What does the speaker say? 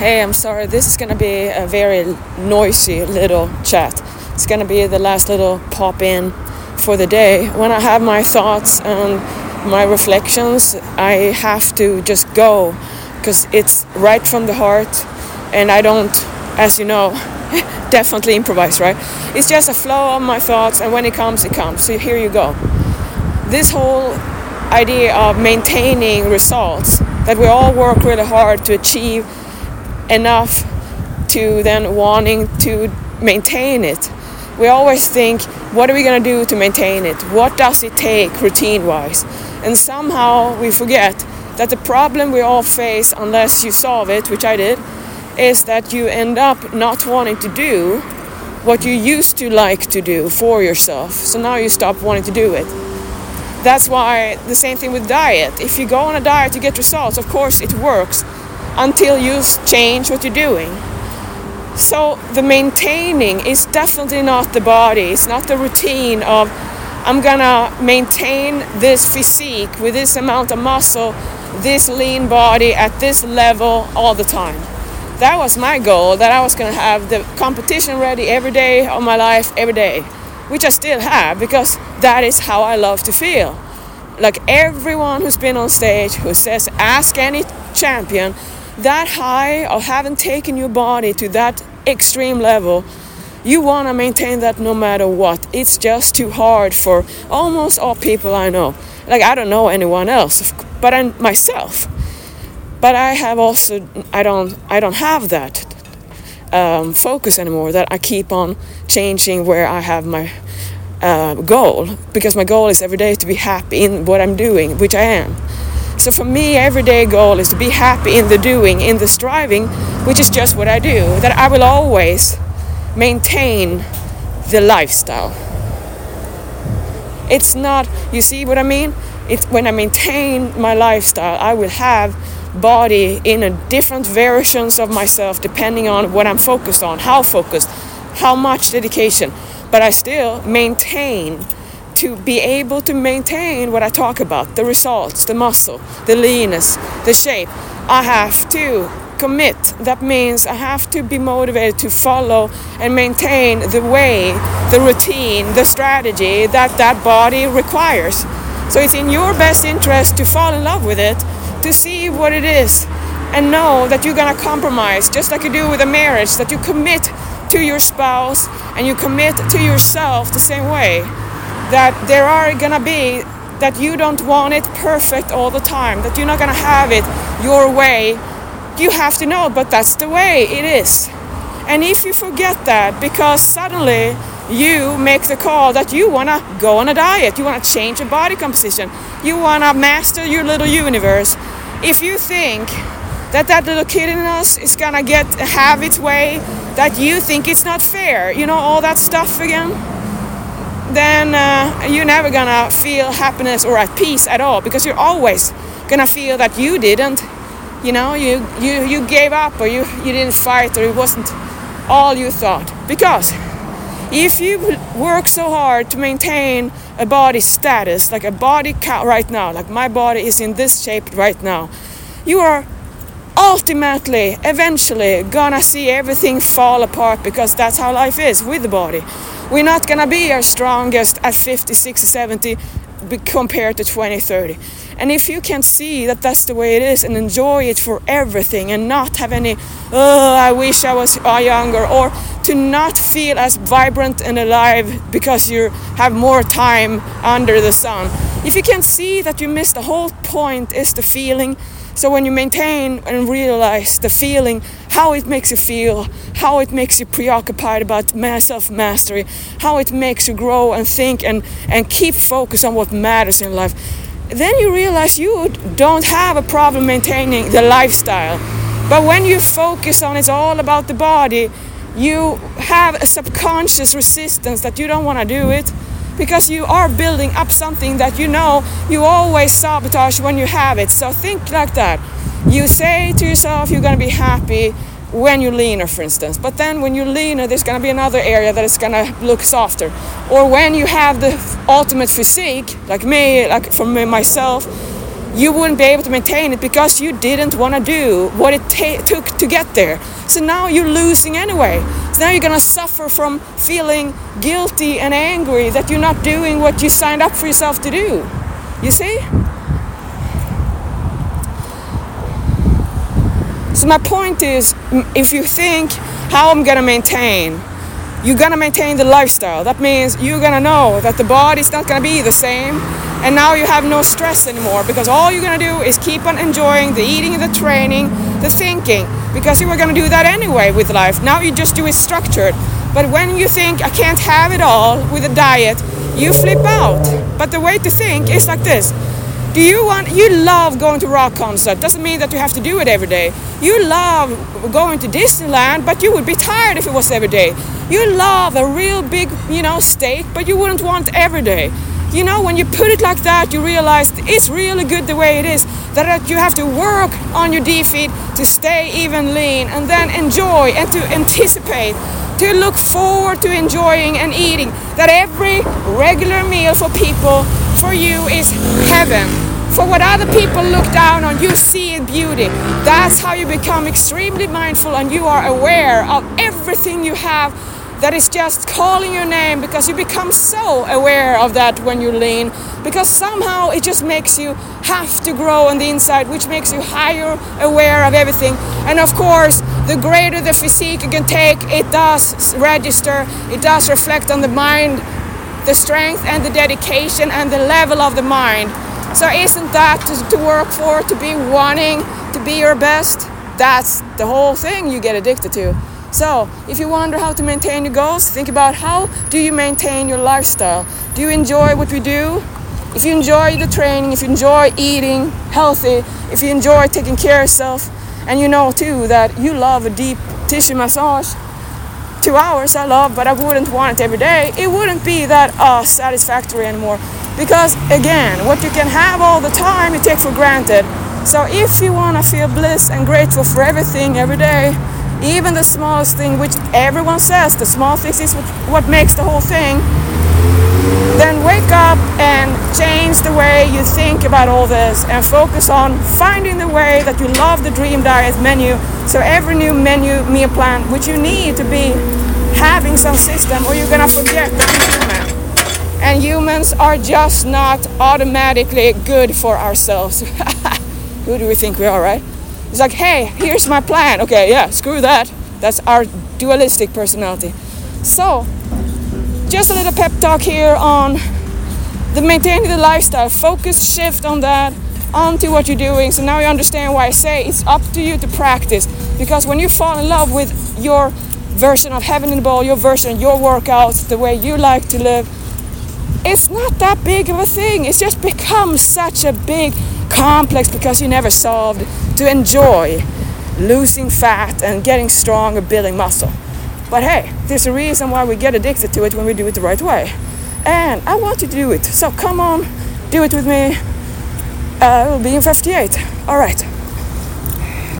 Hey, I'm sorry, this is gonna be a very noisy little chat. It's gonna be the last little pop in for the day. When I have my thoughts and my reflections, I have to just go because it's right from the heart and I don't, as you know, definitely improvise, right? It's just a flow of my thoughts and when it comes, it comes. So here you go. This whole idea of maintaining results that we all work really hard to achieve enough to then wanting to maintain it. We always think, what are we going to do to maintain it? What does it take routine wise? And somehow we forget that the problem we all face, unless you solve it, which I did, is that you end up not wanting to do what you used to like to do for yourself. So now you stop wanting to do it. That's why the same thing with diet. If you go on a diet to get results, of course it works until you change what you're doing. So the maintaining is definitely not the body, it's not the routine of I'm gonna maintain this physique with this amount of muscle, this lean body at this level all the time. That was my goal, that I was gonna have the competition ready every day of my life, every day, which I still have because that is how I love to feel. Like everyone who's been on stage who says, ask any champion, that high or haven't taken your body to that extreme level, you want to maintain that no matter what. It's just too hard for almost all people I know. Like I don't know anyone else, but I myself. But I have also I don't I don't have that um, focus anymore. That I keep on changing where I have my uh, goal because my goal is every day to be happy in what I'm doing, which I am. So for me, everyday goal is to be happy in the doing, in the striving, which is just what I do. That I will always maintain the lifestyle. It's not, you see what I mean? It's when I maintain my lifestyle, I will have body in a different versions of myself depending on what I'm focused on, how focused, how much dedication. But I still maintain to be able to maintain what I talk about the results, the muscle, the leanness, the shape, I have to commit. That means I have to be motivated to follow and maintain the way, the routine, the strategy that that body requires. So it's in your best interest to fall in love with it, to see what it is, and know that you're gonna compromise, just like you do with a marriage, that you commit to your spouse and you commit to yourself the same way that there are gonna be that you don't want it perfect all the time, that you're not gonna have it your way. You have to know, but that's the way it is. And if you forget that because suddenly you make the call that you wanna go on a diet, you wanna change your body composition, you wanna master your little universe, if you think that that little kid in us is gonna get have its way, that you think it's not fair, you know, all that stuff again then uh, you're never gonna feel happiness or at peace at all because you're always gonna feel that you didn't you know you you you gave up or you you didn't fight or it wasn't all you thought. Because if you work so hard to maintain a body status like a body count right now like my body is in this shape right now you are ultimately eventually gonna see everything fall apart because that's how life is with the body we're not gonna be our strongest at 50, 60, 70 compared to 20, 30. And if you can see that that's the way it is and enjoy it for everything and not have any, oh, I wish I was uh, younger, or to not feel as vibrant and alive because you have more time under the sun. If you can see that you missed the whole point is the feeling so when you maintain and realize the feeling, how it makes you feel, how it makes you preoccupied about self mastery, how it makes you grow and think and, and keep focus on what matters in life, then you realize you don't have a problem maintaining the lifestyle. But when you focus on it's all about the body, you have a subconscious resistance that you don't want to do it because you are building up something that you know you always sabotage when you have it. So think like that. You say to yourself you're going to be happy when you're leaner, for instance. But then when you're leaner, there's going to be another area that is going to look softer. Or when you have the ultimate physique, like me, like for me, myself, you wouldn't be able to maintain it because you didn't want to do what it ta- took to get there. So now you're losing anyway. So now you're going to suffer from feeling guilty and angry that you're not doing what you signed up for yourself to do. You see? So my point is if you think how I'm going to maintain you're gonna maintain the lifestyle. That means you're gonna know that the body's not gonna be the same, and now you have no stress anymore because all you're gonna do is keep on enjoying the eating, the training, the thinking, because you were gonna do that anyway with life. Now you just do it structured. But when you think I can't have it all with a diet, you flip out. But the way to think is like this do you want you love going to rock concert doesn't mean that you have to do it every day you love going to disneyland but you would be tired if it was every day you love a real big you know steak but you wouldn't want every day you know when you put it like that you realize it's really good the way it is that you have to work on your defeat to stay even lean and then enjoy and to anticipate to look forward to enjoying and eating that every regular meal for people for you is heaven. For what other people look down on, you see in beauty. That's how you become extremely mindful and you are aware of everything you have that is just calling your name because you become so aware of that when you lean because somehow it just makes you have to grow on the inside which makes you higher aware of everything and of course the greater the physique you can take it does register it does reflect on the mind the strength and the dedication and the level of the mind. So, isn't that to, to, work for, to be wanting to be your best? That's the whole thing you get addicted to. So, if you wonder how to maintain your goals, think about how do you maintain your lifestyle? Do you enjoy what you do? If you enjoy the training, if you enjoy eating healthy, if you enjoy taking care of yourself, and you know too that you love a deep tissue massage, two hours I love, but I wouldn't want it every day, it wouldn't be that uh, satisfactory anymore. Because again, what you can have all the time, you take for granted. So if you want to feel bliss and grateful for everything every day, even the smallest thing, which everyone says the small things is what makes the whole thing, then wake up and change the way you think about all this and focus on finding the way that you love the dream diet menu. So every new menu meal plan, which you need to be having some system or you're gonna forget that you're human. And humans are just not automatically good for ourselves. Who do we think we are, right? It's like, hey, here's my plan. Okay, yeah, screw that. That's our dualistic personality. So, just a little pep talk here on the maintaining the lifestyle. Focus shift on that, onto what you're doing. So now you understand why I say it's up to you to practice. Because when you fall in love with your version of heaven in the ball, your version, your workouts, the way you like to live, it's not that big of a thing. It's just become such a big complex because you never solved to enjoy losing fat and getting strong or building muscle. But hey, there's a reason why we get addicted to it when we do it the right way. And I want you to do it. So come on, do it with me. Uh, it will be in 58. All right.